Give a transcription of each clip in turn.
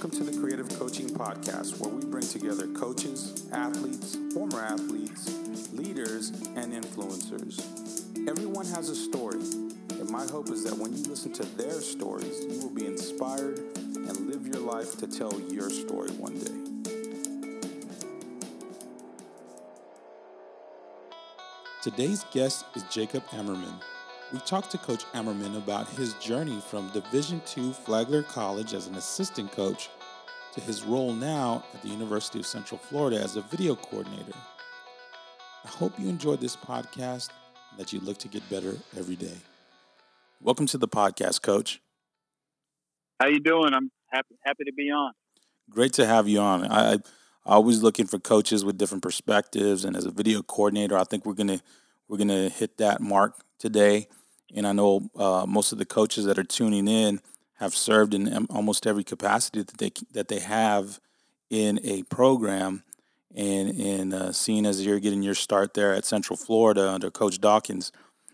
Welcome to the Creative Coaching Podcast, where we bring together coaches, athletes, former athletes, leaders, and influencers. Everyone has a story, and my hope is that when you listen to their stories, you will be inspired and live your life to tell your story one day. Today's guest is Jacob Ammerman. We talked to Coach Ammerman about his journey from Division II Flagler College as an assistant coach to his role now at the University of Central Florida as a video coordinator. I hope you enjoyed this podcast and that you look to get better every day. Welcome to the podcast, Coach. How you doing? I'm happy happy to be on. Great to have you on. I, I always looking for coaches with different perspectives, and as a video coordinator, I think we're gonna we're gonna hit that mark today and I know uh, most of the coaches that are tuning in have served in almost every capacity that they that they have in a program. And and uh, seeing as you're getting your start there at Central Florida under Coach Dawkins,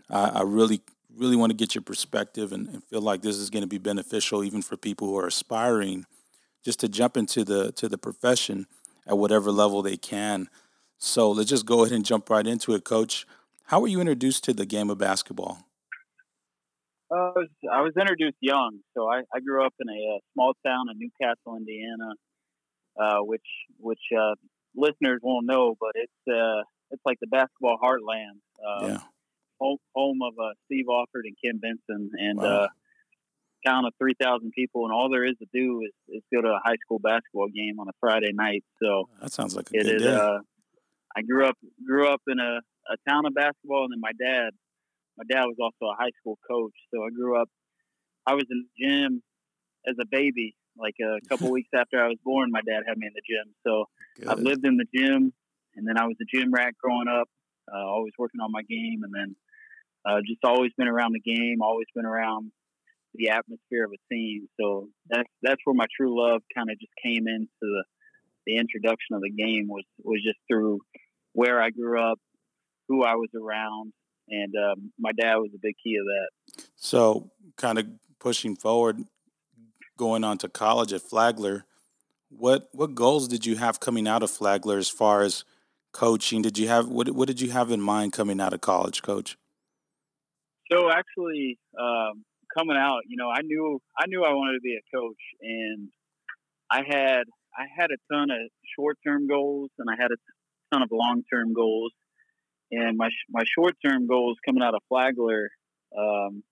I, I really really want to get your perspective and, and feel like this is going to be beneficial even for people who are aspiring just to jump into the to the profession at whatever level they can. So let's just go ahead and jump right into it, Coach. How were you introduced to the game of basketball? Uh, I was, I was introduced young, so I, I grew up in a, a uh, small town in Newcastle, Indiana, uh, which which uh, listeners won't know, but it's uh, it's like the basketball heartland. Uh, yeah. Home, home of uh, Steve Alford and Kent Benson, and wow. uh, town of three thousand people, and all there is to do is, is go to a high school basketball game on a Friday night. So that sounds like a good is, day. Uh, I grew up grew up in a, a town of basketball, and then my dad my dad was also a high school coach, so I grew up. I was in the gym as a baby. Like a couple weeks after I was born, my dad had me in the gym. So Good. I've lived in the gym, and then I was a gym rat growing up. Uh, always working on my game, and then uh, just always been around the game. Always been around the atmosphere of a team. So that's that's where my true love kind of just came into the the introduction of the game was was just through where I grew up, who I was around, and um, my dad was a big key of that. So, kind of pushing forward, going on to college at Flagler, what what goals did you have coming out of Flagler as far as coaching? Did you have what what did you have in mind coming out of college, Coach? So actually, um, coming out, you know, I knew I knew I wanted to be a coach, and I had I had a ton of short term goals, and I had a ton of long term goals. And my my short term goals coming out of Flagler um,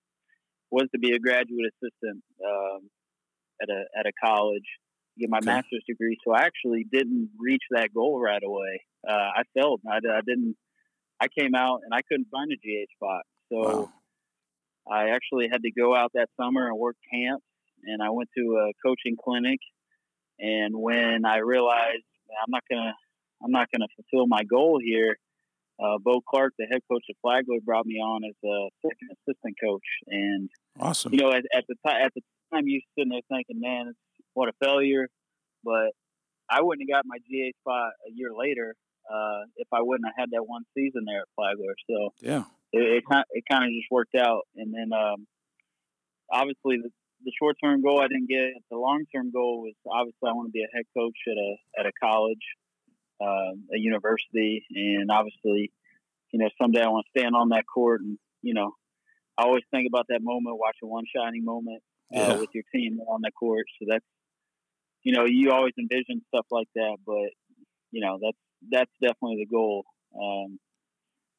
was to be a graduate assistant um, at a at a college, get my okay. master's degree. So I actually didn't reach that goal right away. Uh, I failed. I, I, didn't. I came out and I couldn't find a GA spot. So wow. I actually had to go out that summer and work camps. And I went to a coaching clinic. And when I realized I'm not gonna I'm not gonna fulfill my goal here, uh, Bo Clark, the head coach of Flagler, brought me on as a second assistant coach. And awesome, you know, at, at the time, at the time, you sitting there thinking, "Man, what a failure!" But I wouldn't have got my GA spot a year later uh, if I wouldn't have had that one season there at Flagler. So yeah, it it, it kind of just worked out. And then um, obviously the, the short term goal I didn't get. The long term goal was obviously I want to be a head coach at a at a college uh, a university, and obviously, you know, someday I want to stand on that court, and you know, I always think about that moment, watching one shining moment uh, yeah. with your team on the court. So that's, you know, you always envision stuff like that, but you know, that's that's definitely the goal. Um,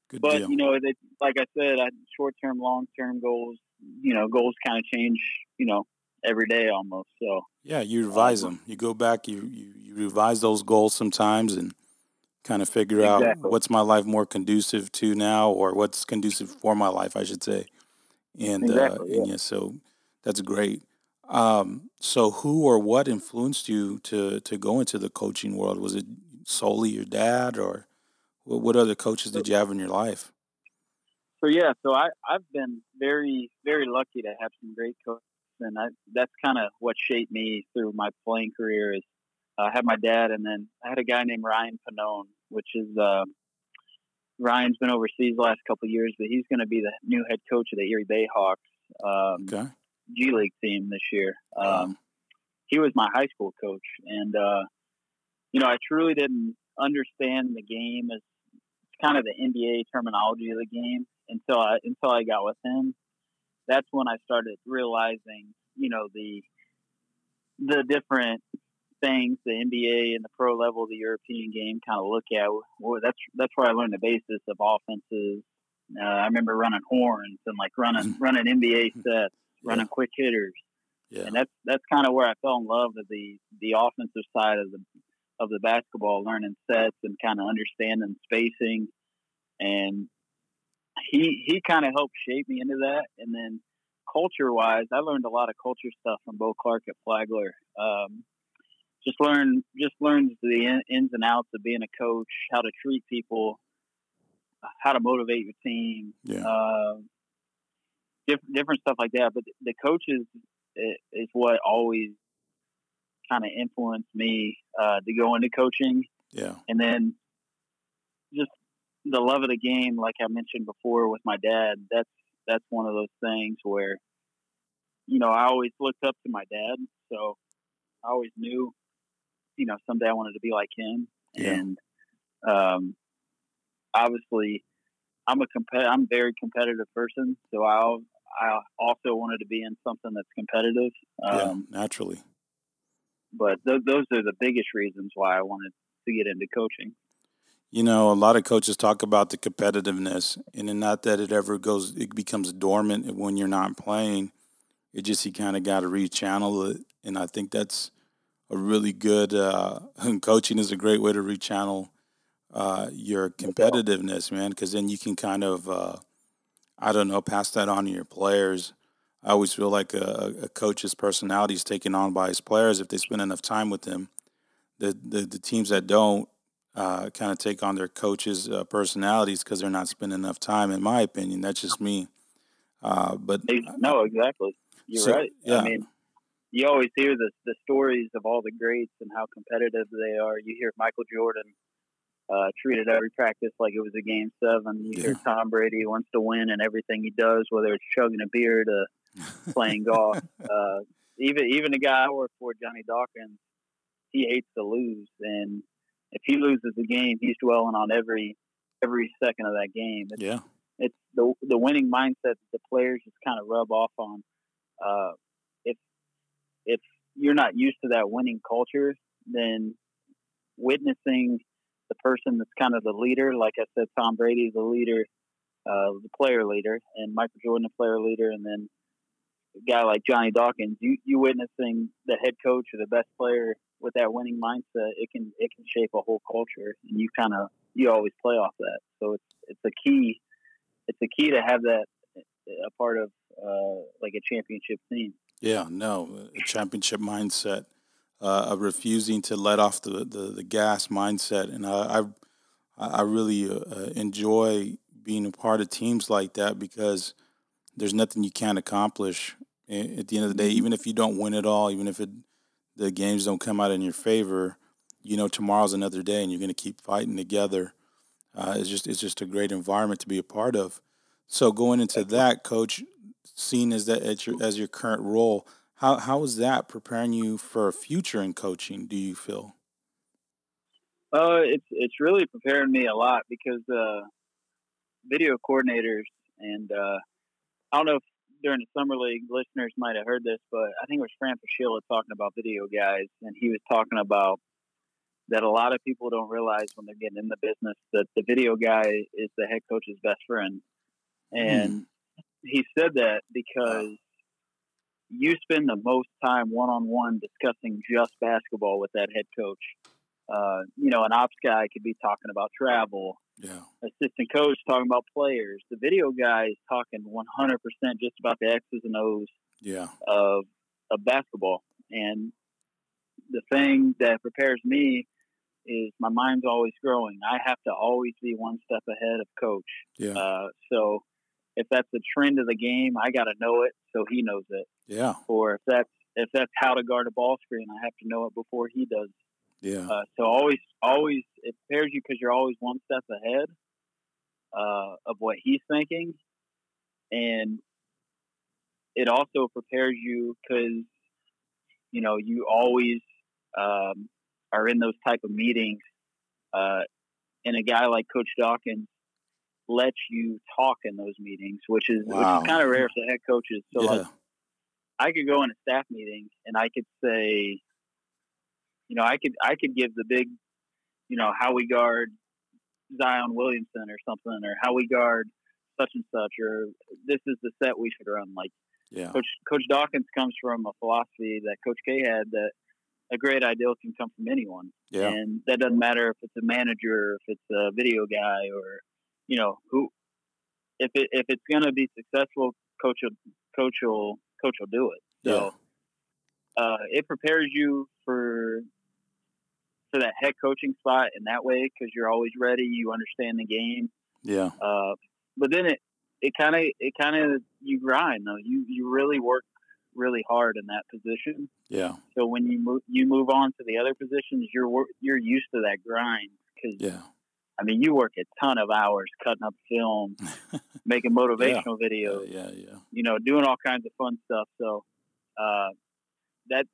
Good but deal. you know, they, like I said, short term, long term goals. You know, goals kind of change. You know, every day almost. So yeah, you revise them. You go back. You, you you revise those goals sometimes and kind of figure exactly. out what's my life more conducive to now, or what's conducive for my life, I should say. And uh, exactly, uh, and yeah. yeah, so that's great. Um, so who or what influenced you to to go into the coaching world? Was it solely your dad, or what, what other coaches did you have in your life? So yeah, so I I've been very very lucky to have some great coaches and I, that's kind of what shaped me through my playing career. Is uh, I had my dad, and then I had a guy named Ryan Pannone, which is uh, Ryan's been overseas the last couple of years, but he's going to be the new head coach of the Erie Bayhawks um, okay. G League team this year. Um, he was my high school coach, and uh, you know I truly didn't understand the game as kind of the NBA terminology of the game until I until I got with him. That's when I started realizing, you know, the the different things the NBA and the pro level, the European game, kind of look at. Well, that's that's where I learned the basis of offenses. Uh, I remember running horns and like running running NBA sets, running yeah. quick hitters, yeah. and that's that's kind of where I fell in love with the the offensive side of the of the basketball, learning sets and kind of understanding spacing, and he he kind of helped shape me into that. And then culture wise, I learned a lot of culture stuff from Bo Clark at Flagler. Um, just learn just learns the ins and outs of being a coach, how to treat people, how to motivate your team, yeah. uh, different different stuff like that. But the coaches is what always kind of influenced me uh, to go into coaching. Yeah, and then just the love of the game, like I mentioned before with my dad. That's that's one of those things where you know I always looked up to my dad, so I always knew you know someday I wanted to be like him, yeah. and um, obviously I'm a compet- I'm a very competitive person, so I I also wanted to be in something that's competitive. Um, yeah, naturally. But th- those are the biggest reasons why I wanted to get into coaching. You know, a lot of coaches talk about the competitiveness, and not that it ever goes, it becomes dormant when you're not playing. It just you kind of got to rechannel it, and I think that's a really good uh, coaching is a great way to rechannel uh, your competitiveness, man, because then you can kind of, uh, I don't know, pass that on to your players. I always feel like a, a, coach's personality is taken on by his players if they spend enough time with them. The the, the teams that don't uh, kind of take on their coaches' uh, personalities because they're not spending enough time. In my opinion, that's just me. Uh, but no, exactly, you're so, right. Yeah. I mean, you always hear the the stories of all the greats and how competitive they are. You hear Michael Jordan uh, treated every practice like it was a game seven. You yeah. hear Tom Brady wants to win and everything he does, whether it's chugging a beer to playing golf. Uh, even even the guy I work for, Johnny Dawkins, he hates to lose, and if he loses the game, he's dwelling on every every second of that game. It's, yeah, it's the the winning mindset that the players just kind of rub off on. Uh, if if you're not used to that winning culture, then witnessing the person that's kind of the leader, like I said, Tom Brady, the leader, uh, the player leader, and Michael Jordan, the player leader, and then a guy like Johnny Dawkins, you you witnessing the head coach or the best player with that winning mindset, it can it can shape a whole culture, and you kind of you always play off that. So it's it's a key it's a key to have that a part of uh, like a championship team. Yeah, no, a championship mindset, uh, a refusing to let off the, the, the gas mindset, and I I, I really uh, enjoy being a part of teams like that because there's nothing you can't accomplish. At the end of the day, mm-hmm. even if you don't win it all, even if it the games don't come out in your favor, you know tomorrow's another day, and you're going to keep fighting together. Uh, it's just it's just a great environment to be a part of. So going into that, coach, seen as that as your as your current role, how how is that preparing you for a future in coaching? Do you feel? Uh, it's it's really preparing me a lot because uh, video coordinators and uh, I don't know if during the summer league, listeners might have heard this, but I think it was Fran Fraschilla talking about video guys, and he was talking about that a lot of people don't realize when they're getting in the business that the video guy is the head coach's best friend, and mm. he said that because you spend the most time one on one discussing just basketball with that head coach. Uh, you know, an ops guy could be talking about travel yeah. assistant coach talking about players. The video guy is talking 100% just about the X's and O's yeah. of, of basketball. And the thing that prepares me is my mind's always growing. I have to always be one step ahead of coach. Yeah. Uh, so if that's the trend of the game, I got to know it so he knows it. Yeah. Or if that's if that's how to guard a ball screen, I have to know it before he does yeah. Uh, so always, always it prepares you because you're always one step ahead uh, of what he's thinking, and it also prepares you because you know, you always um, are in those type of meetings, uh, and a guy like Coach Dawkins lets you talk in those meetings, which is Wow. which is kind of rare for head coaches. So yeah. like, I could go in a staff meeting and I could say, you know, I could I could give the big, you know, how we guard Zion Williamson or something, or how we guard such and such, or this is the set we should run. Like yeah. Coach Coach Dawkins comes from a philosophy that Coach K had that a great idea can come from anyone, Yeah. and that doesn't matter if it's a manager, if it's a video guy, or you know who. If it if it's gonna be successful, coach will coach will coach will do it. So uh, it prepares you for for that head coaching spot in that way because you're always ready. You understand the game. Yeah. Uh, but then it it kind of it kind of you grind though. You you really work really hard in that position. Yeah. So when you move you move on to the other positions, you're you're used to that grind because Yeah. I mean you work a ton of hours cutting up film, making motivational videos, Yeah. Yeah. you know, doing all kinds of fun stuff. So uh, that's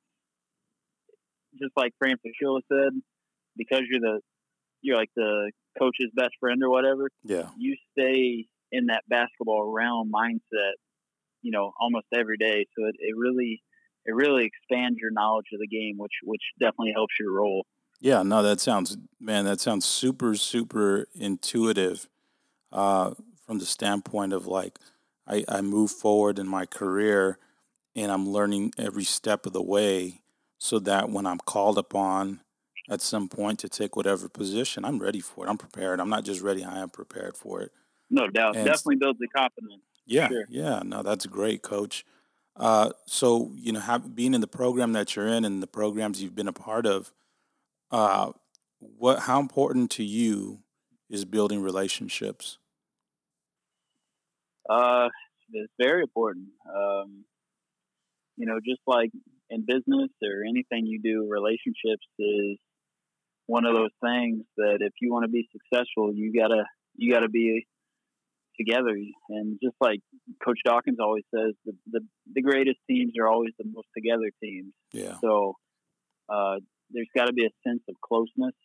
just like Fran Fraschilla said, because you're the you're like the coach's best friend or whatever. Yeah. You stay in that basketball realm mindset, you know, almost every day. So it, it really it really expands your knowledge of the game, which which definitely helps your role. Yeah, no, that sounds man, that sounds super, super intuitive uh, from the standpoint of like I, I move forward in my career and I'm learning every step of the way so that when I'm called upon at some point to take whatever position, I'm ready for it. I'm prepared. I'm not just ready, I am prepared for it. No doubt, And- definitely builds the confidence. Yeah, Sure. yeah, no, that's great, coach. Uh, so you know, have, being in the program that you're in and the programs you've been a part of, uh, what how important to you is building relationships? Uh, it's very important. Um, you know, just like in business or anything you do, relationships is one of those things that if you want to be successful, you gotta you gotta be together. And just like Coach Dawkins always says, the the, the greatest teams are always the most together teams. Yeah, So uh, there's got to be a sense of closeness.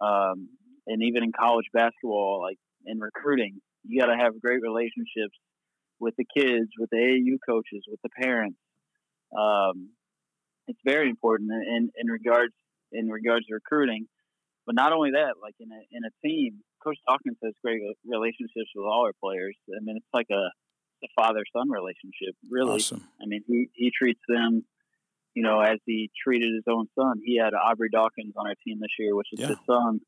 Um, and even in college basketball, like in recruiting, you got to have great relationships with the kids, with the AAU coaches, with the parents. Um, it's very important in, in regards in regards to recruiting. But not only that, like in a in a team, Coach Dawkins has great relationships with all our players. I mean, it's like a, a father son relationship, really. awesome. I mean, he, he treats them, you know, as he treated his own son. He had Aubrey Dawkins on our team this year, which is Yeah. his son,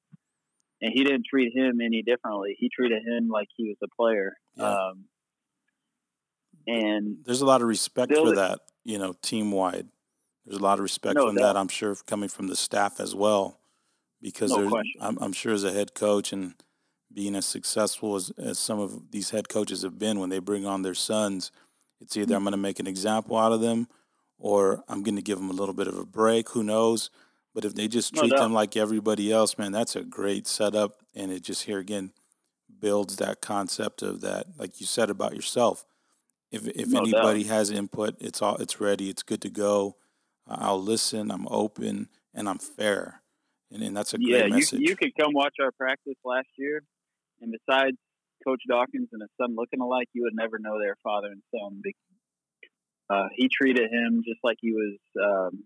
and he didn't treat him any differently. He treated him like he was a player. Yeah. Um, and There's a lot of respect for that, you know, team wide. There's a lot of respect No from doubt. that. I'm sure coming from the staff as well, because No. I'm, I'm sure as a head coach and being as successful as, as some of these head coaches have been when they bring on their sons, it's either I'm mm-hmm. going to make an example out of them or I'm going to give them a little bit of a break. Who knows? But if they just treat doubt. them like everybody else, man, that's a great setup. And it just here again builds that concept of that, like you said about yourself. If if No doubt. anybody has input, it's all it's ready. It's good to go. I'll listen. I'm open and I'm fair. And, and that's a great yeah, you, message. you could come watch our practice last year, and besides Coach Dawkins and his son looking alike, you would never know they're father and son. Uh, he treated him just like he was um,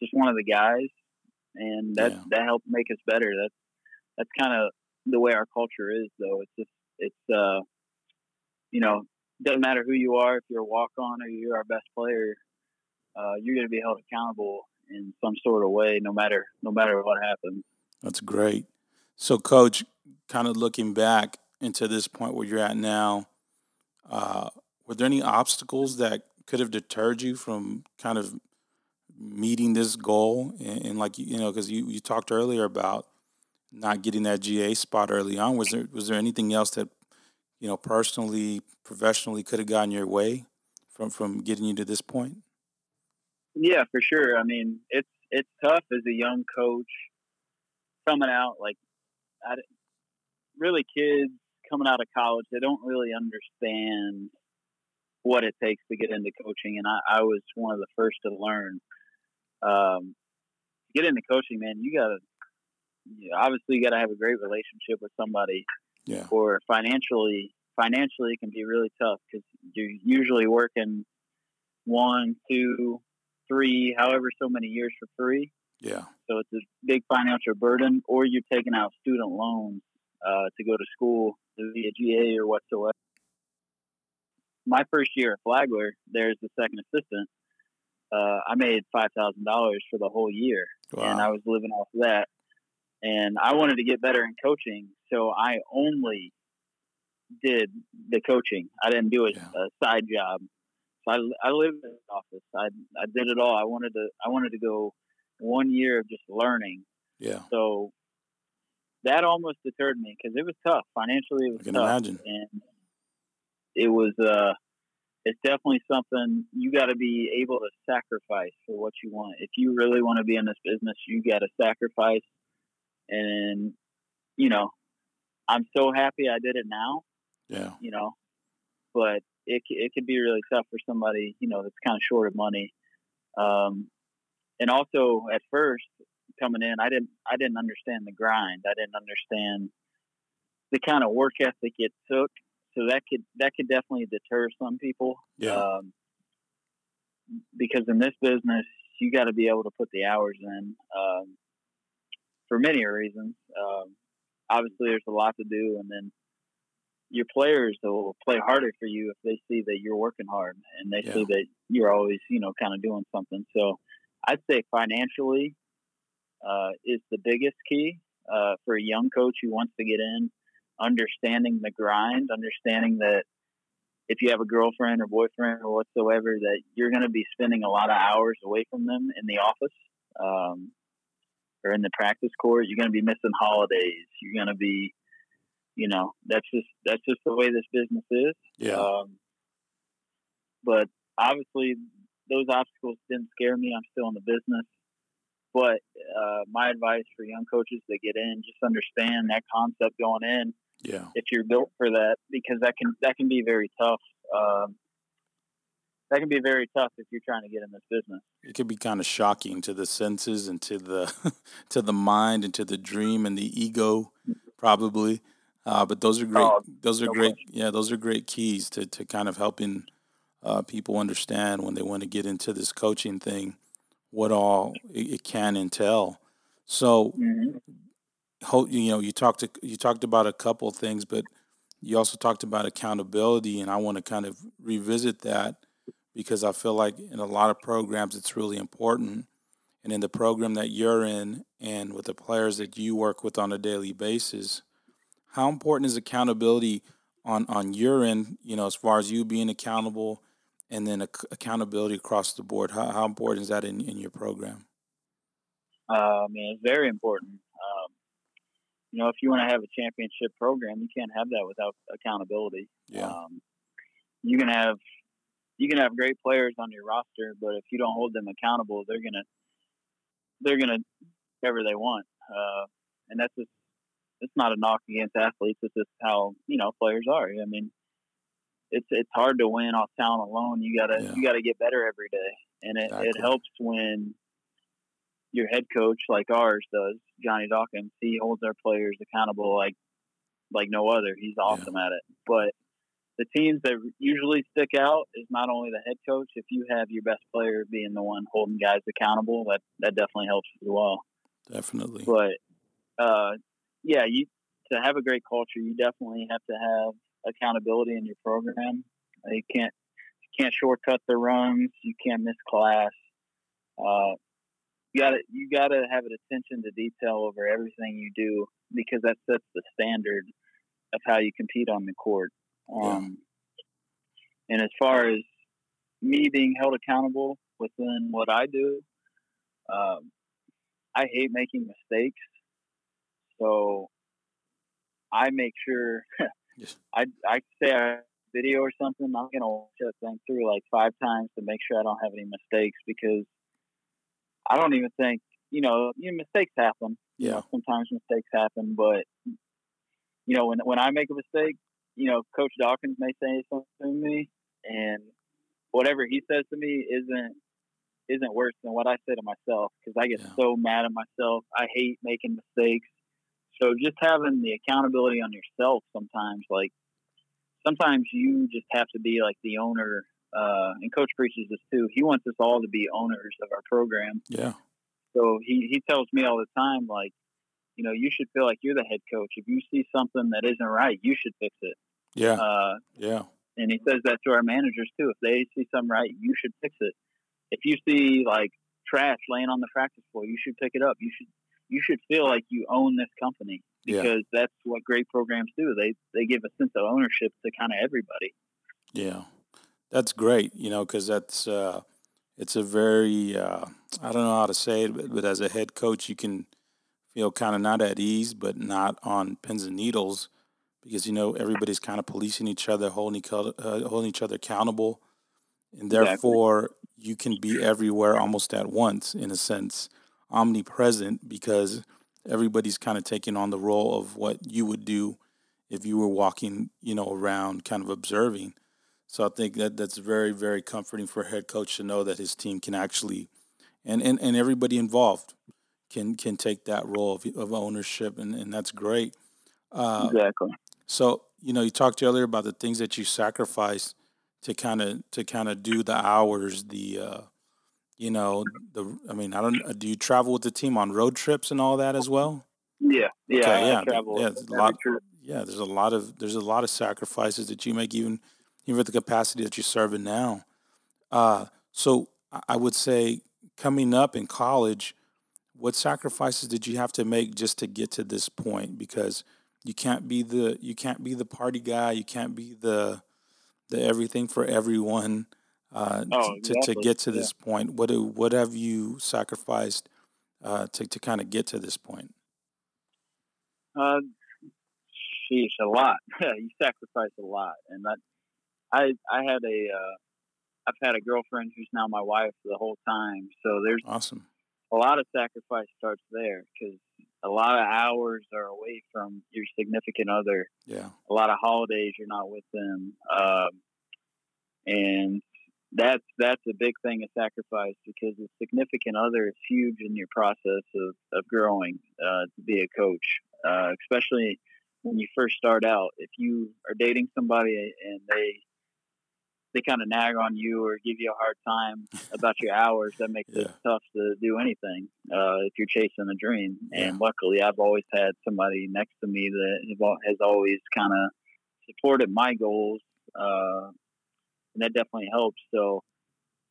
just one of the guys, and that Yeah. that helped make us better. That's that's kind of the way our culture is, though. It's just it's uh, you know doesn't matter who you are, if you're a walk on or you're our best player, uh, you're going to be held accountable in some sort of way, no matter no matter what happens. That's great. So, coach, kind of looking back into this point where you're at now, uh, were there any obstacles that could have deterred you from kind of meeting this goal? And, and like you know, because you, you talked earlier about not getting that GA spot early on. Was there was there anything else that you know personally, professionally could have gotten your way from from getting you to this point? Yeah, for sure. I mean, it's it's tough as a young coach coming out. Like, I, really, kids coming out of college, they don't really understand what it takes to get into coaching, and I, I was one of the first to learn. um, get into coaching, man, you gotta you know, obviously you gotta have a great relationship with somebody. Yeah. Or financially, financially it can be really tough because you're usually working one, two, three, however so many years for free. Yeah. So it's a big financial burden, or you're taking out student loans uh, to go to school via GA or whatsoever. My first year at Flagler, there's the second assistant. Uh, I made five thousand dollars for the whole year, Wow. and I was living off of that. And I wanted to get better in coaching, so I only did the coaching. I didn't do a, Yeah. a side job. I, I lived in the office. I, I did it all. I wanted to I wanted to go one year of just learning. yeah. So that almost deterred me because it was tough financially. It was I can tough, imagine. and it was uh, it's definitely something you got to be able to sacrifice for what you want. If you really want to be in this business, you got to sacrifice. And you know, I'm so happy I did it now. Yeah. You know, but it it can be really tough for somebody you know that's kind of short of money. Um, and also at first coming in, I didn't I didn't understand the grind. I didn't understand the kind of work ethic it took. So that could that could definitely deter some people. Yeah. Um, because in this business, you got to be able to put the hours in um, for many reasons. Um, obviously, there's a lot to do, and then your players will play harder for you if they see that you're working hard and they see that you're always, you know, kind of doing something. So I'd say financially uh, is the biggest key uh, for a young coach who wants to get in, understanding the grind, understanding that if you have a girlfriend or boyfriend or whatsoever, that you're going to be spending a lot of hours away from them in the office um, or in the practice court. You're going to be missing holidays. You're going to be, you know, that's just that's just the way this business is. Yeah. Um, but obviously, those obstacles didn't scare me. I'm still in the business. But uh, my advice for young coaches that get in, just understand that concept going in. yeah. If you're built for that, because that can that can be very tough. Um, that can be very tough if you're trying to get in this business. It could be kind of shocking to the senses and to the to the mind and to the dream and the ego, probably. Uh, but those are great. Oh, those are no great. question. Yeah, those are great keys to to kind of helping uh, people understand when they want to get into this coaching thing, what all it, it can entail. So, Mm-hmm. ho- you know, you talked to, you talked about a couple things, but you also talked about accountability, and I want to kind of revisit that because I feel like in a lot of programs it's really important, and in the program that you're in, and with the players that you work with on a daily basis, how important is accountability on on your end? You know, as far as you being accountable, and then ac- accountability across the board. How, how important is that in, in your program? Uh, I mean, it's very important. Um, you know, if you want to have a championship program, you can't have that without accountability. Yeah, Um, you can have you can have great players on your roster, but if you don't hold them accountable, they're gonna they're gonna whatever they want. Uh, and that's just it's not a knock against athletes. It's just how you know players are. I mean, it's it's hard to win off talent alone. You gotta Yeah. you gotta get better every day, and it, Exactly. it helps when your head coach like ours does, Johnny Dawkins. He holds our players accountable like like no other. He's awesome at it. But the teams that usually stick out is not only the head coach. If you have your best player being the one holding guys accountable, that that definitely helps as well. definitely. But uh, yeah, you to have a great culture, you definitely have to have accountability in your program. Uh, You can't you can't shortcut the runs. You can't miss class. Uh, you got to you got to have an attention to detail over everything you do because that sets the standard of how you compete on the court. Um, And as far as me being held accountable within what I do, um, I hate making mistakes. So I make sure Yes. I I say a video or something. I'm gonna watch that thing through like five times to make sure I don't have any mistakes because I don't even think you know you know, mistakes happen. You Yeah. know, sometimes mistakes happen, but you know when when I make a mistake, you know Coach Dawkins may say something to me, and whatever he says to me isn't isn't worse than what I say to myself because I get Yeah. so mad at myself. I hate making mistakes. So just having the accountability on yourself sometimes, like sometimes you just have to be like the owner. Uh, and Coach preaches this too. He wants us all to be owners of our program. Yeah. So he, he tells me all the time, like, you know, you should feel like you're the head coach. If you see something that isn't right, you should fix it. Yeah. Uh, Yeah. and he says that to our managers too. If they see something right, you should fix it. If you see like trash laying on the practice floor, you should pick it up. You should you should feel like you own this company Yeah. because that's what great programs do. They they give a sense of ownership to kind of everybody. Yeah, that's great. You know, because that's uh, it's a very uh, I don't know how to say it, but, but as a head coach, you can feel kind of not at ease, but not on pins and needles, because you know everybody's kind of policing each other, holding each other, uh, holding each other accountable, and Exactly. therefore you can be everywhere almost at once, in a sense, omnipresent, because everybody's kind of taking on the role of what you would do if you were walking, you know, around, kind of observing. So I think that that's very, very comforting for a head coach to know that his team can actually, and and, and everybody involved can can take that role of, of ownership, and, and that's great. Uh, exactly. so you know, you talked earlier about the things that you sacrifice to kind of to kind of do the hours, the uh, you know, the I mean, I don't. uh, Do you travel with the team on road trips and all that as well? Yeah, yeah. Okay, yeah, travel yeah, it's a lot- trip. yeah, there's a lot of there's a lot of sacrifices that you make even even with the capacity that you're serving now. Uh, so I would say coming up in college, what sacrifices did you have to make just to get to this point? Because you can't be the you can't be the party guy, you can't be the the everything for everyone. Uh, Oh, to, to get to yeah. this point, what do, what have you sacrificed uh, to to kind of get to this point? Uh, sheesh, a lot. you sacrifice a lot, and that I I had a uh, I've had a girlfriend who's now my wife the whole time. So there's Awesome. a lot of sacrifice starts there because a lot of hours are away from your significant other. Yeah. A lot of holidays you're not with them, um, and that's that's a big thing of sacrifice because the significant other is huge in your process of, of growing uh, to be a coach, uh, especially when you first start out. If you are dating somebody and they they kind of nag on you or give you a hard time about your hours, that makes it tough to do anything uh, if you're chasing a dream. Yeah. And luckily, I've always had somebody next to me that has always kind of supported my goals, uh, and that definitely helps. So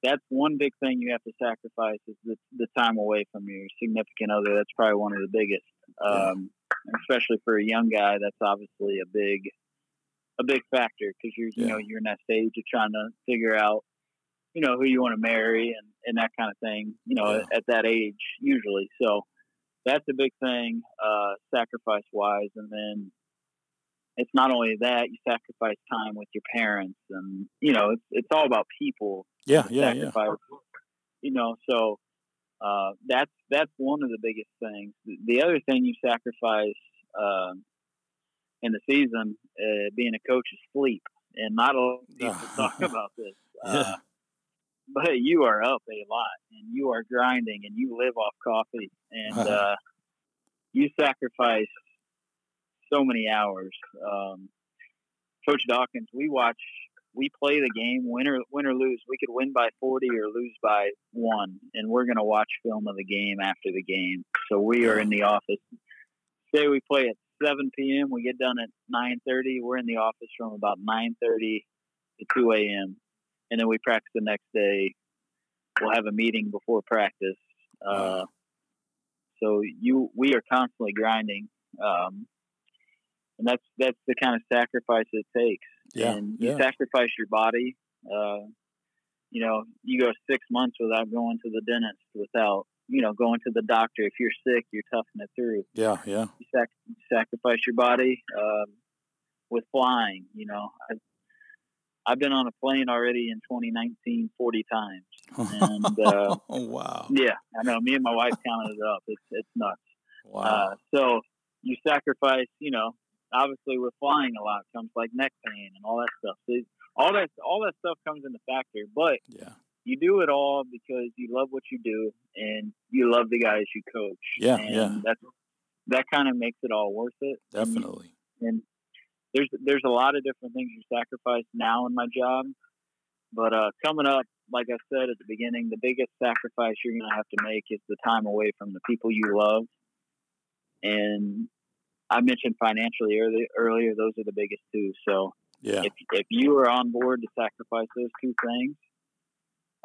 that's one big thing you have to sacrifice is the, the time away from your significant other. That's probably one of the biggest, um, especially for a young guy. That's obviously a big a big factor because you're you Yeah. know you're in that stage of trying to figure out you know who you want to marry and and that kind of thing. You know Yeah. at, at that age usually. So that's a big thing, uh, sacrifice wise, and then it's not only that you sacrifice time with your parents, and you know it's it's all about people Yeah. Yeah. Yeah. You know, so uh, that's that's one of the biggest things. The- The other thing you sacrifice um, in the season, uh, being a coach, is sleep. And not a lot of people talk about this, uh, Yeah. but you are up a lot, and you are grinding, and you live off coffee, and uh, you sacrifice so many hours. Um, Coach Dawkins, we watch, we play the game, win or win or lose. We could win by forty or lose by one, and we're going to watch film of the game after the game. So we are in the office. Say we play at seven p.m. We get done at nine thirty. We're in the office from about nine thirty to two a.m. And then we practice the next day. We'll have a meeting before practice. Uh, so you, we are constantly grinding, um, and that's that's the kind of sacrifice it takes. Yeah. and you Yeah. sacrifice your body. Uh, you know, you go six months without going to the dentist, without you know going to the doctor. If you're sick, you're toughing it through. Yeah. Yeah. You sac- sacrifice your body um, with flying. You know, I've, I've been on a plane already in 2019 40 times. And, uh, oh wow. Yeah, I know. Me and my wife counted it up. It's it's nuts. Wow. Uh, so you sacrifice, you know, obviously with flying a lot comes like neck pain and all that stuff. So all that all that stuff comes into factor, but yeah. you do it all because you love what you do and you love the guys you coach. Yeah, and yeah. That's that kind of makes it all worth it. Definitely. And, and there's there's a lot of different things you sacrifice now in my job, but uh, coming up, like I said at the beginning, the biggest sacrifice you're going to have to make is the time away from the people you love. And I mentioned financially earlier. Earlier, those are the biggest two. So yeah, if if you are on board to sacrifice those two things,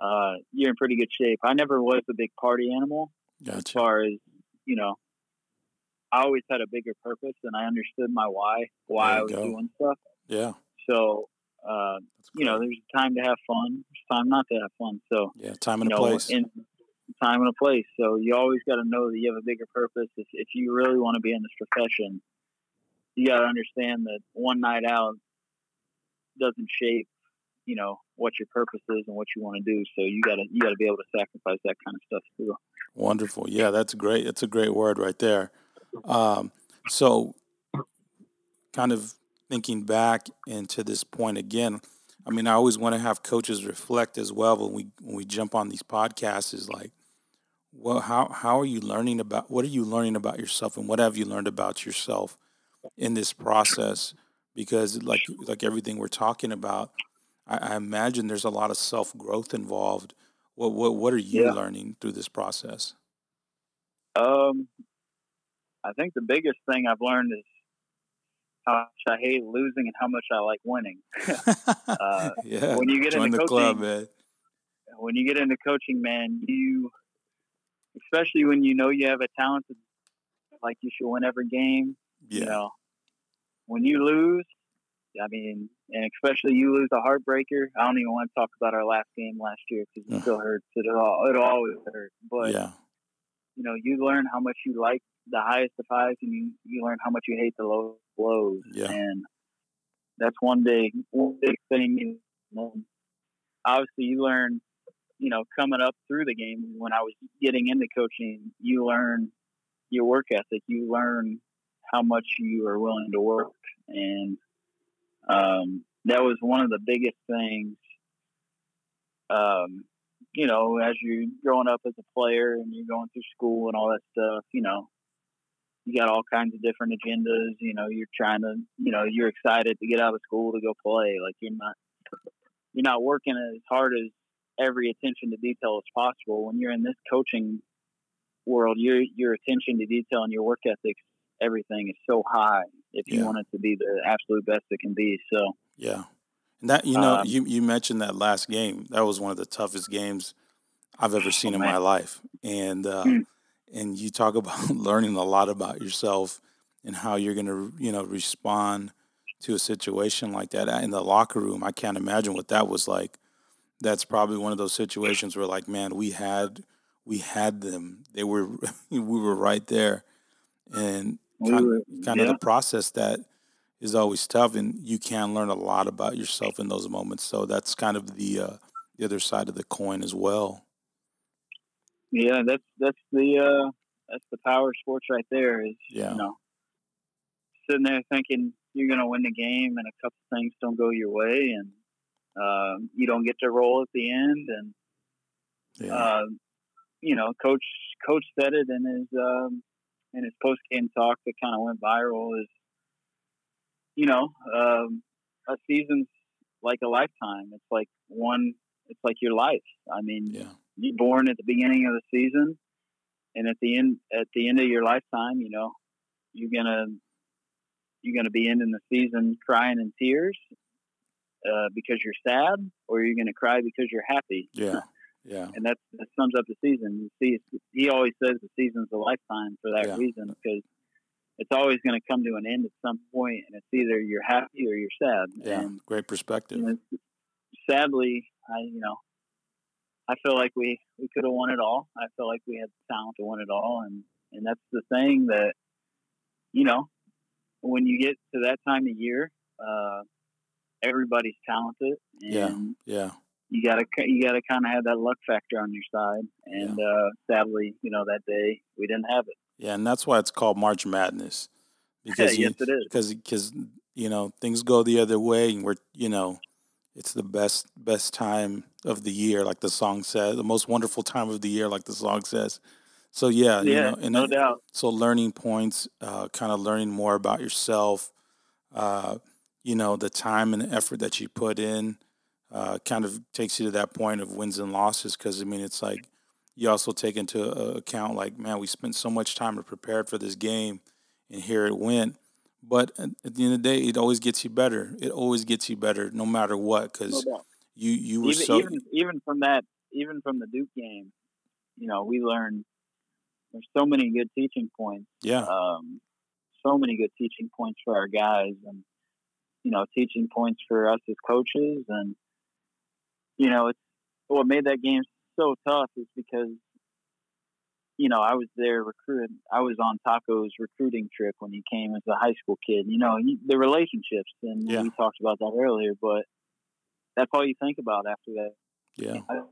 uh, you're in pretty good shape. I never was a big party animal gotcha. as far as you know. I always had a bigger purpose, and I understood my why, why I was go. doing stuff. Yeah. So, uh, you know, there's time to have fun, there's time not to have fun. So, yeah, time and you know, place. in time and a place. So you always got to know that you have a bigger purpose. If, if you really want to be in this profession, you got to understand that one night out doesn't shape, you know, what your purpose is and what you want to do. So you got to you got to be able to sacrifice that kind of stuff too. Wonderful. Yeah, that's great. That's a great word right there. Um, so, kind of thinking back into this point again. I mean, I always want to have coaches reflect as well when we when we jump on these podcasts. Is like, well, how how are you learning about what are you learning about yourself, and what have you learned about yourself in this process? Because like like everything we're talking about, I, I imagine there's a lot of self growth involved. What what what are you Yeah. learning through this process? Um, I think the biggest thing I've learned is how much I hate losing and how much I like winning. Uh, yeah, when you get join into the club, coaching, man. when you get into coaching, man, you, especially when you know you have a talented, like you should win every game. Yeah, You know, when you lose, I mean, and especially you lose a heartbreaker. I don't even want to talk about our last game last year because it still hurts. It all it always hurts. But yeah, you know, you learn how much you like the highest of highs, and you you learn how much you hate the low lows. Yeah. And that's one big one big thing. Obviously, you learn. You know, coming up through the game, when I was getting into coaching, you learn your work ethic. You learn how much you are willing to work, and um, that was one of the biggest things. Um, you know, as you're growing up as a player and you're going through school and all that stuff, you know, you got all kinds of different agendas. You know, you're trying to, you know, you're excited to get out of school to go play. Like you're not, you're not working as hard as every attention to detail as possible. When you're in this coaching world, your your attention to detail and your work ethics, everything is so high. If you Yeah. want it to be the absolute best it can be, so yeah. And that you know, Um, you you mentioned that last game. That was one of the toughest games I've ever seen Oh, in man. my life. And uh. and you talk about learning a lot about yourself and how you're going to you know respond to a situation like that in the locker room. I can't imagine what that was like. That's probably one of those situations where like, man, we had we had them. They were we were right there. And kind, were, kind of the process that is always tough and you can learn a lot about yourself in those moments. So that's kind of the uh, the other side of the coin as well. Yeah, that's that's the uh, that's the power of sports right there. Is Yeah. you know sitting there thinking you're going to win the game, and a couple things don't go your way, and um, you don't get to roll at the end, and Yeah. uh, you know, coach coach said it in his um, in his post game talk that kind of went viral. Is you know, um, a season's like a lifetime. It's like one. It's like your life. I mean, yeah. You're born at the beginning of the season, and at the end at the end of your lifetime, you know, you're gonna you're gonna be ending the season crying in tears uh, because you're sad, or you're gonna cry because you're happy. Yeah. Yeah. And that, that sums up the season. You see, he always says the season's a lifetime for that Yeah. reason because it's always going to come to an end at some point, and it's either you're happy or you're sad. Yeah. And Great perspective. you know, sadly, I you know, I feel like we we could have won it all. I feel like we had the talent to win it all, and and that's the thing that you know, when you get to that time of year, uh, everybody's talented, and Yeah. Yeah. you gotta you gotta kind of have that luck factor on your side. And uh, sadly, you know, that day we didn't have it. Yeah. And that's why it's called March Madness. Because you, yes, it is. because because you know things go the other way and we're you know it's the best best time of the year, like the song says, the most wonderful time of the year, like the song says. So yeah, you Yeah, know, and no doubt. so learning points, uh, kind of learning more about yourself, uh, you know, the time and the effort that you put in, uh, kind of takes you to that point of wins and losses. Because I mean, it's like you also take into uh, account, like, man, we spent so much time to prepare for this game, and here it went. But at, the end of the day, it always gets you better. It always gets you better, no matter what, because doubt. you you were Even so even even from that, even from the Duke game, you know, we learned there's so many good teaching points. yeah Um, so many good teaching points for our guys, and you know, teaching points for us as coaches. And you know, it's what made that game so tough is because you know I was there recruiting. I was on Tacko's recruiting trip when he came as a high school kid. You know, you, the relationships, and Yeah. we talked about that earlier. But that's all you think about after that. yeah I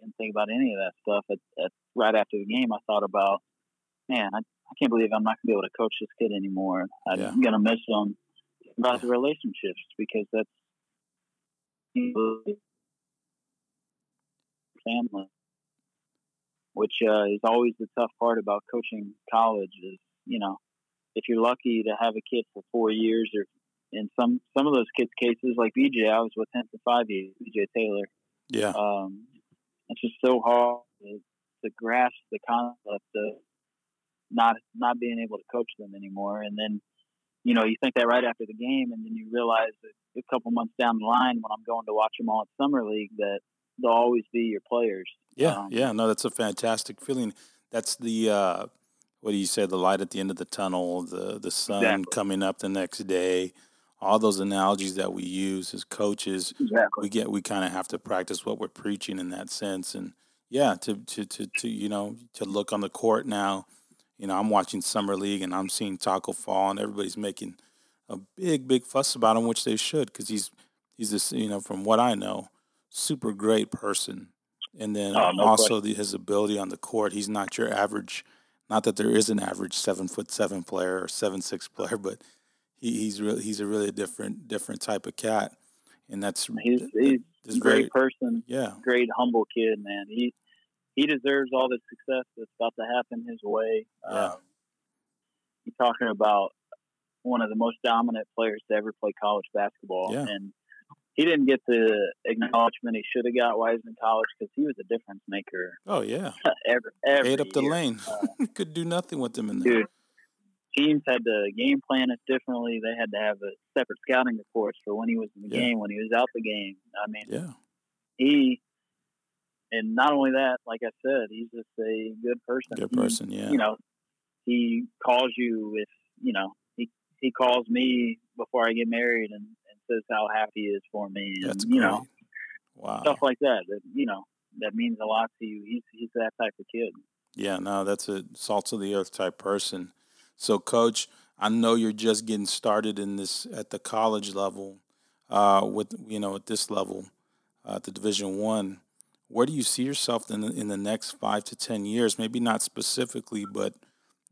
didn't think about any of that stuff. At, at right after the game, I thought about, man, I, I can't believe I'm not gonna be able to coach this kid anymore. I'm Yeah. gonna miss him. About the relationships because that's mm-hmm. family, which uh, is always the tough part about coaching college. Is you know, if you're lucky to have a kid for four years, or in some some of those kids' cases, like BJ, I was with him for five years. BJ Taylor yeah um, it's just so hard to, to grasp the concept of not not being able to coach them anymore. And then, you know, you think that right after the game, and then you realize that a couple months down the line, when I'm going to watch them all at summer league, that they'll always be your players. Yeah, Um, yeah, no, that's a fantastic feeling. That's the uh, what do you say? The light at the end of the tunnel, the the sun Exactly. coming up the next day. All those analogies that we use as coaches, Exactly. we get we kind of have to practice what we're preaching in that sense. And yeah, to to to to you know to look on the court now. You know, I'm watching summer league and I'm seeing Tacko Fall, and everybody's making a big big fuss about him, which they should, because he's he's this you know from what I know, super great person and then Oh, no also the, his ability on the court. He's not your average. Not that there is an average seven foot seven player or seven six player, but he, he's really he's a really different different type of cat, and that's He's he's a great very person, yeah great humble kid, man. He he deserves all the success that's about to happen his way. Yeah. Um, you're talking about one of the most dominant players to ever play college basketball, Yeah. and he didn't get the acknowledgement he should have got while he was in college because he was a difference maker oh yeah every every ate up the lane. Uh, Could do nothing with them in there. dude, teams had to game plan it differently. They had to have a separate scouting reports for when he was in the Yeah. game, when he was out the game. I mean, Yeah he and not only that, like I said, he's just a good person. good He- person. Yeah You know, he calls you if you know he he calls me before I get married and says how happy he is for me, and that's you great. know wow. stuff like that. That you know that means a lot to you. He's he's that type of kid. Yeah, no, that's a salt of the earth type person. So, coach, I know you're just getting started in this at the college level, uh, with you know at this level, uh, at the Division One. Where do you see yourself in the, in the next five to ten years? Maybe not specifically, but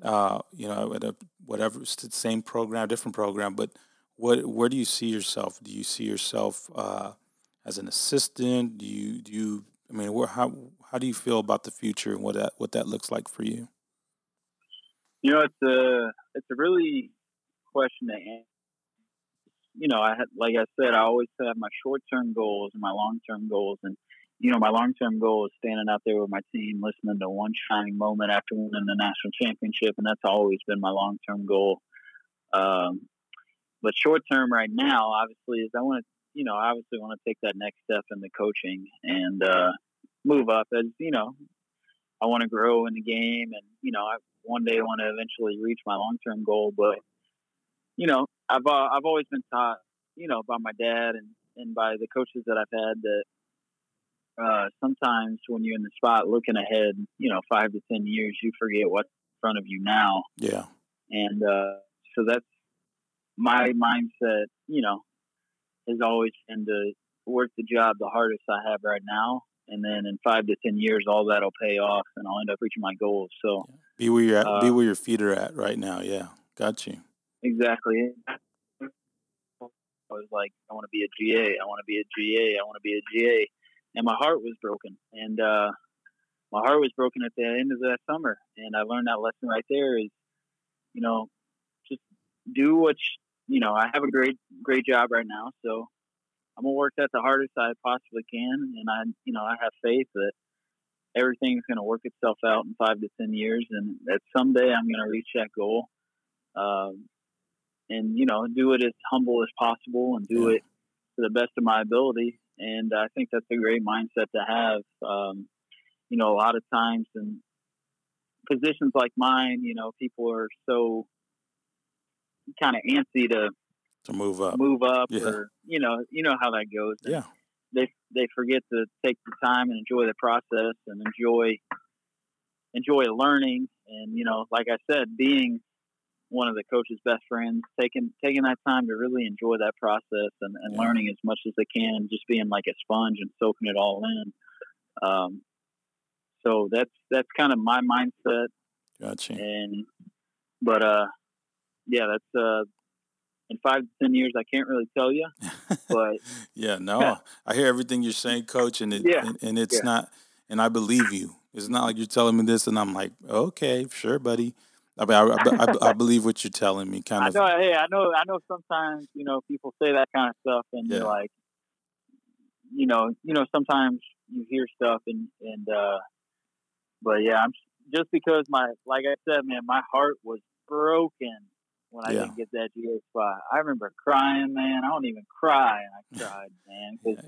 uh, you know, at a whatever it's the same program, different program. But what where do you see yourself? Do you see yourself uh, as an assistant? Do you do you? I mean, where, how how do you feel about the future and what that what that looks like for you? You know, it's a it's a really question to answer. You know, I had like I said, I always have my short term goals and my long term goals, and you know, my long term goal is standing out there with my team, listening to one shining moment after winning the national championship, and that's always been my long term goal. Um, but short term, right now, obviously, is I want to, you know, I obviously want to take that next step in the coaching and uh, move up as you know, I want to grow in the game, and you know, I one day want to eventually reach my long term goal. But you know, I've uh, I've always been taught, you know, by my dad and and by the coaches that I've had that uh, sometimes when you're in the spot looking ahead, you know, five to ten years, you forget what's in front of you now, Yeah, and uh, so that's my mindset. You know, has always been to work the job the hardest I have right now. And then in five to ten years, all that'll pay off, and I'll end up reaching my goals. So, be where you're at. be Uh, where your feet are at right now. Yeah, got you. Exactly. I was like, I want to be a GA. I want to be a GA. I want to be a GA. And my heart was broken. And uh, my heart was broken at the end of that summer. And I learned that lesson right there is, you know, just do what, you, know, I have a great, great job right now. So I'm going to work that the hardest I possibly can. And I, you know, I have faith that everything's going to work itself out in five to 10 years. And that someday I'm going to reach that goal. Um, and you know do it as humble as possible and do yeah. it to the best of my ability and i think that's a great mindset to have um, you know a lot of times in positions like mine you know people are so kind of antsy to to move up move up yeah. or you know you know how that goes yeah they they forget to take the time and enjoy the process and enjoy enjoy learning and you know like i said being one of the coach's best friends, taking taking that time to really enjoy that process and, and yeah. learning as much as they can, just being like a sponge and soaking it all in. Um, so that's that's kind of my mindset. Gotcha. And but uh, yeah, that's uh, in five to ten years, I can't really tell you. But yeah, no, I hear everything you're saying, Coach, and it yeah. and, and it's yeah. not, and I believe you. It's not like you're telling me this, and I'm like, okay, sure, buddy. I mean, I, I, I, believe what you're telling me. Kind of. I know. Hey, I know. I know. Sometimes you know people say that kind of stuff, and yeah. you're like, you know, you know, sometimes you hear stuff, and and uh, but yeah, I'm just because my like I said, man, my heart was broken when I yeah. didn't get that GA spot. I remember crying, man. I don't even cry, and I cried, man, because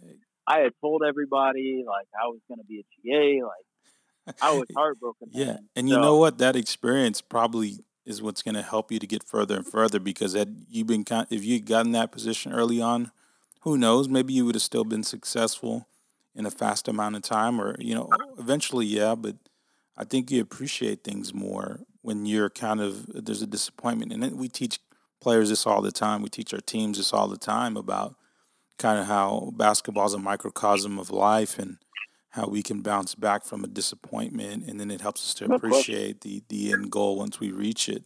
I had told everybody like I was going to be a GA, like I was heartbroken. yeah, man. and you know what? That experience probably is what's going to help you to get further and further because had you been if you had gotten that position early on, who knows? Maybe you would have still been successful in a fast amount of time, or you know, oh. eventually, yeah. But I think you appreciate things more when you're kind of there's a disappointment, and we teach players this all the time. We teach our teams this all the time about kind of how basketball is a microcosm of life and how we can bounce back from a disappointment, and then it helps us to appreciate the the end goal once we reach it.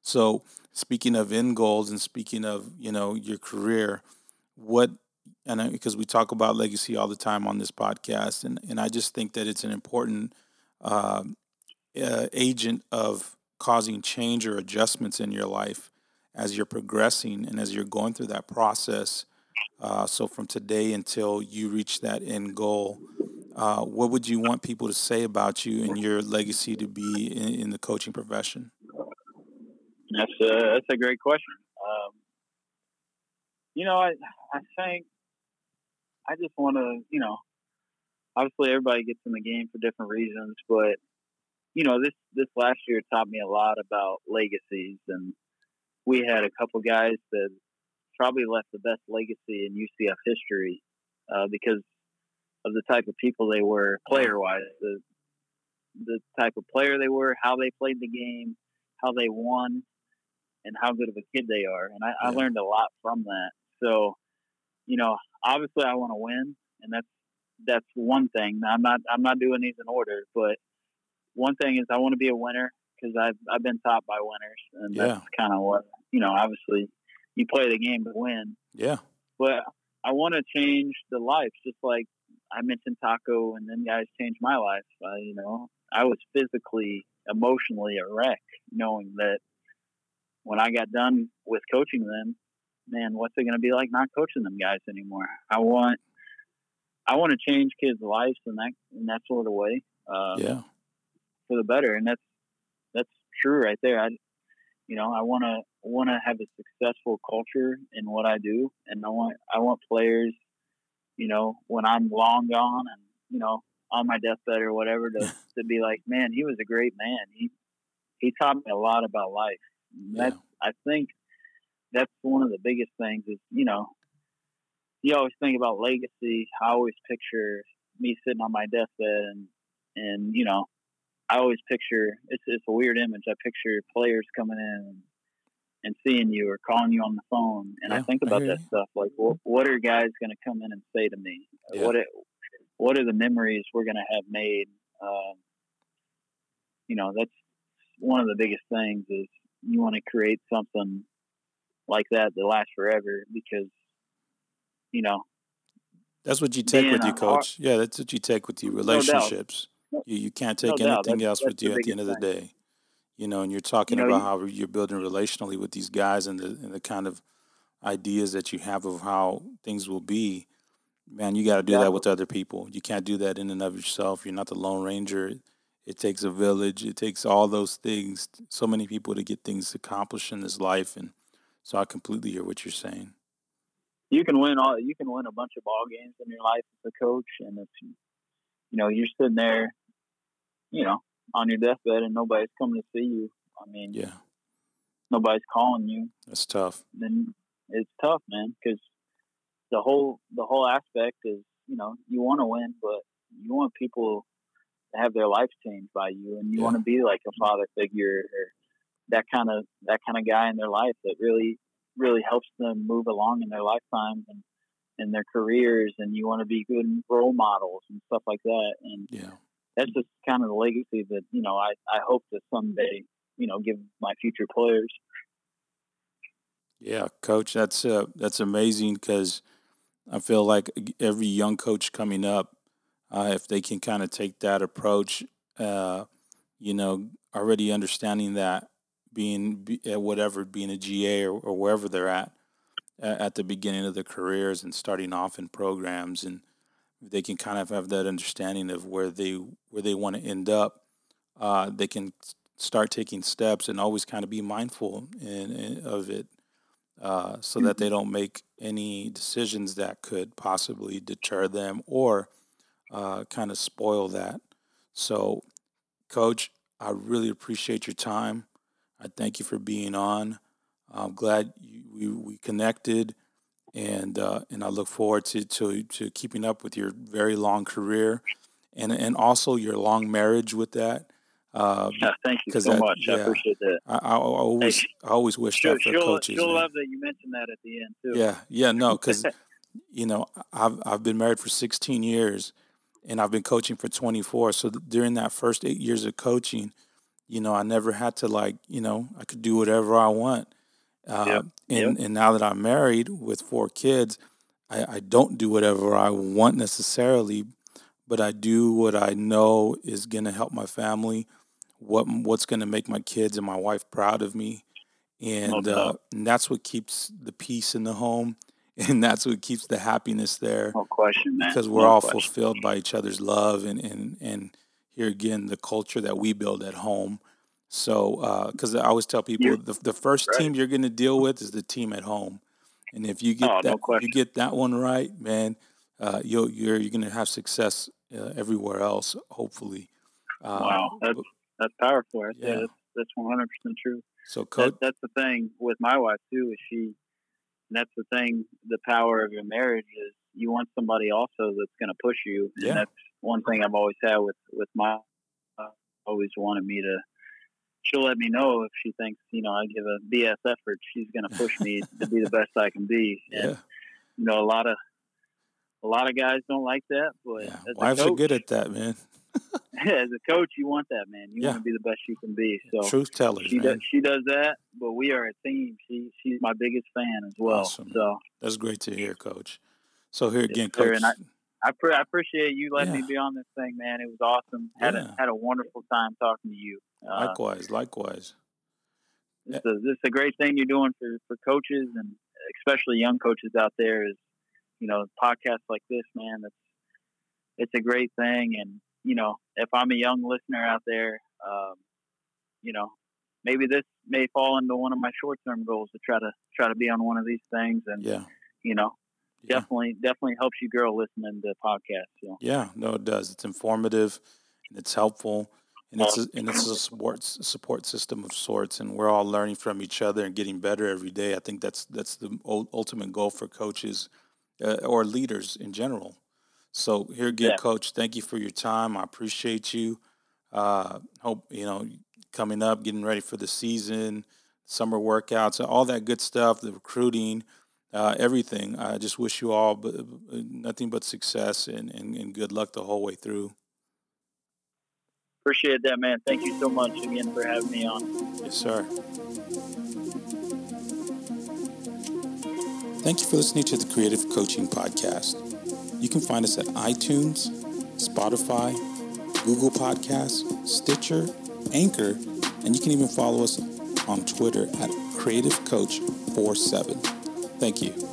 So, speaking of end goals and speaking of you know your career, what and I, because we talk about legacy all the time on this podcast, and and I just think that it's an important uh, uh, agent of causing change or adjustments in your life as you're progressing and as you're going through that process. Uh, so from today until you reach that end goal, uh, what would you want people to say about you and your legacy to be in, in the coaching profession? That's a, that's a great question. Um, you know, I I think I just want to, you know, obviously everybody gets in the game for different reasons, but you know, this this last year taught me a lot about legacies, and we had a couple guys that probably left the best legacy in UCF history uh, because of the type of people they were player wise, the the type of player they were, how they played the game, how they won, and how good of a kid they are. And I, yeah. I learned a lot from that. So, you know, obviously I want to win, and that's that's one thing. I'm not I'm not doing these in order, but one thing is I want to be a winner because I've I've been taught by winners, and yeah. that's kind of what you know. Obviously, you play the game to win. Yeah. But I want to change the life, just like I mentioned Tacko, and then guys changed my life. Uh, you know, I was physically, emotionally a wreck, knowing that when I got done with coaching them, man, what's it going to be like not coaching them guys anymore? I want, I want to change kids' lives in that in that sort of way. Um, yeah, for the better, and that's that's true right there. I, you know, I want to want to have a successful culture in what I do, and I want I want players you know, when I'm long gone and, you know, on my deathbed or whatever to, to be like, man, he was a great man. He, he taught me a lot about life. That's, yeah. I think that's one of the biggest things is, you know, you always think about legacy. I always picture me sitting on my deathbed and, and, you know, I always picture, it's, it's a weird image. I picture players coming in and seeing you or calling you on the phone. And yeah, I think about I that you. stuff. Like, what, what are guys going to come in and say to me? Yeah. What, what are the memories we're going to have made? Um, you know, that's one of the biggest things is you want to create something like that that lasts forever because you know, that's what you take with you, coach. yeah, that's what you take with you. Relationships. You you can't take no anything else that's, with you at the end of the day. You know, and you're talking you know, about you, how you're building relationally with these guys and the and the kind of ideas that you have of how things will be. Man, you got to do that with other people. You can't do that in and of yourself. You're not the Lone Ranger. It takes a village. It takes all those things. So many people to get things accomplished in this life, and so I completely hear what you're saying you can win all you can win a bunch of ball games in your life as a coach and if you you know you're sitting there you know on your deathbed and nobody's coming to see you. I mean yeah. nobody's calling you. That's tough. Then it's tough man because the whole the whole aspect is you know you want to win but you want people to have their life changed by you and you yeah. want to be like a father figure or that kind of that kind of guy in their life that really really helps them move along in their lifetimes and in their careers and you want to be good role models and stuff like that and yeah that's just kind of the legacy that you know i i hope to someday you know give my future players. Yeah coach that's uh that's amazing because i feel like every young coach coming up uh, if they can kind of take that approach uh you know already understanding that being at whatever, being a GA or, or wherever they're at at the beginning of their careers and starting off in programs, and they can kind of have that understanding of where they where they want to end up. Uh, they can start taking steps and always kind of be mindful in, in of it, uh, so that they mm-hmm. don't make any decisions that could possibly deter them or uh, kind of spoil that. So, Coach, I really appreciate your time. I thank you for being on. I'm glad you, we, we connected, and uh, and I look forward to, to to keeping up with your very long career, and and also your long marriage with that. Uh, yeah, thank you so that, much. Yeah, I appreciate that. I, I, always hey, I always wish she'll, that for she'll, coaches. She'll man. love that you mentioned that at the end too. Yeah, yeah, no, because you know I've I've been married for 16 years, and I've been coaching for 24. So during that first eight years of coaching you know, I never had to like, you know, I could do whatever I want. Uh, yep. And yep. and now that I'm married with four kids, I, I don't do whatever I want necessarily, but I do what I know is going to help my family, what what's going to make my kids and my wife proud of me, and, uh, and that's what keeps the peace in the home, and that's what keeps the happiness there. No question, man. Because we're no all question. fulfilled by each other's love and and and here again the culture that we build at home. So, because uh, I always tell people the, the first right. team you're going to deal with is the team at home, and if you get oh, that no you get that one right, man, uh, you'll, you're you're going to have success uh, everywhere else. Hopefully. Uh, wow, that's that's powerful. Yeah, yeah that's, that's 100 percent true. So, coach, that, that's the thing with my wife too. Is she? that's the thing. The power of your marriage is you want somebody also that's going to push you. And yeah. that's one thing I've always had with with my uh, always wanted me to. She'll let me know if she thinks you know I give a BS effort. She's going to push me to be the best I can be. And, yeah. You know, a lot of a lot of guys don't like that, but yeah. wives coach, are good at that, man. as a coach, you want that, man. You yeah. want to be the best you can be. So truth tellers, she man. does. She does that, but we are a team. She she's my biggest fan as well. Awesome. So that's great to hear, Coach. So here again, yes, Coach. I, I, pre- I appreciate you letting yeah. me be on this thing, man. It was awesome. Had yeah. a had a wonderful time talking to you. Uh, likewise, likewise. This, is a, this is a great thing you're doing for, for coaches and especially young coaches out there. Is you know podcasts like this, man. That's it's a great thing, and you know if I'm a young listener out there, um, you know maybe this may fall into one of my short term goals to try to try to be on one of these things, and yeah, you know yeah. definitely definitely helps you grow listening to podcasts. So. Yeah, no, it does. It's informative and it's helpful, and it's a, and it's a support support system of sorts, and we're all learning from each other and getting better every day. I think that's that's the ultimate goal for coaches uh, or leaders in general. So here again, yeah. Coach, thank you for your time. I appreciate you. Uh, hope you know coming up, getting ready for the season, summer workouts, all that good stuff, the recruiting uh, everything. I just wish you all uh, nothing but success and, and, and good luck the whole way through. Appreciate that, man. Thank you so much again for having me on. Yes, sir. Thank you for listening to the Creative Coaching Podcast. You can find us at iTunes, Spotify, Google Podcasts, Stitcher, Anchor, and you can even follow us on Twitter at Creative Coach 47. Thank you.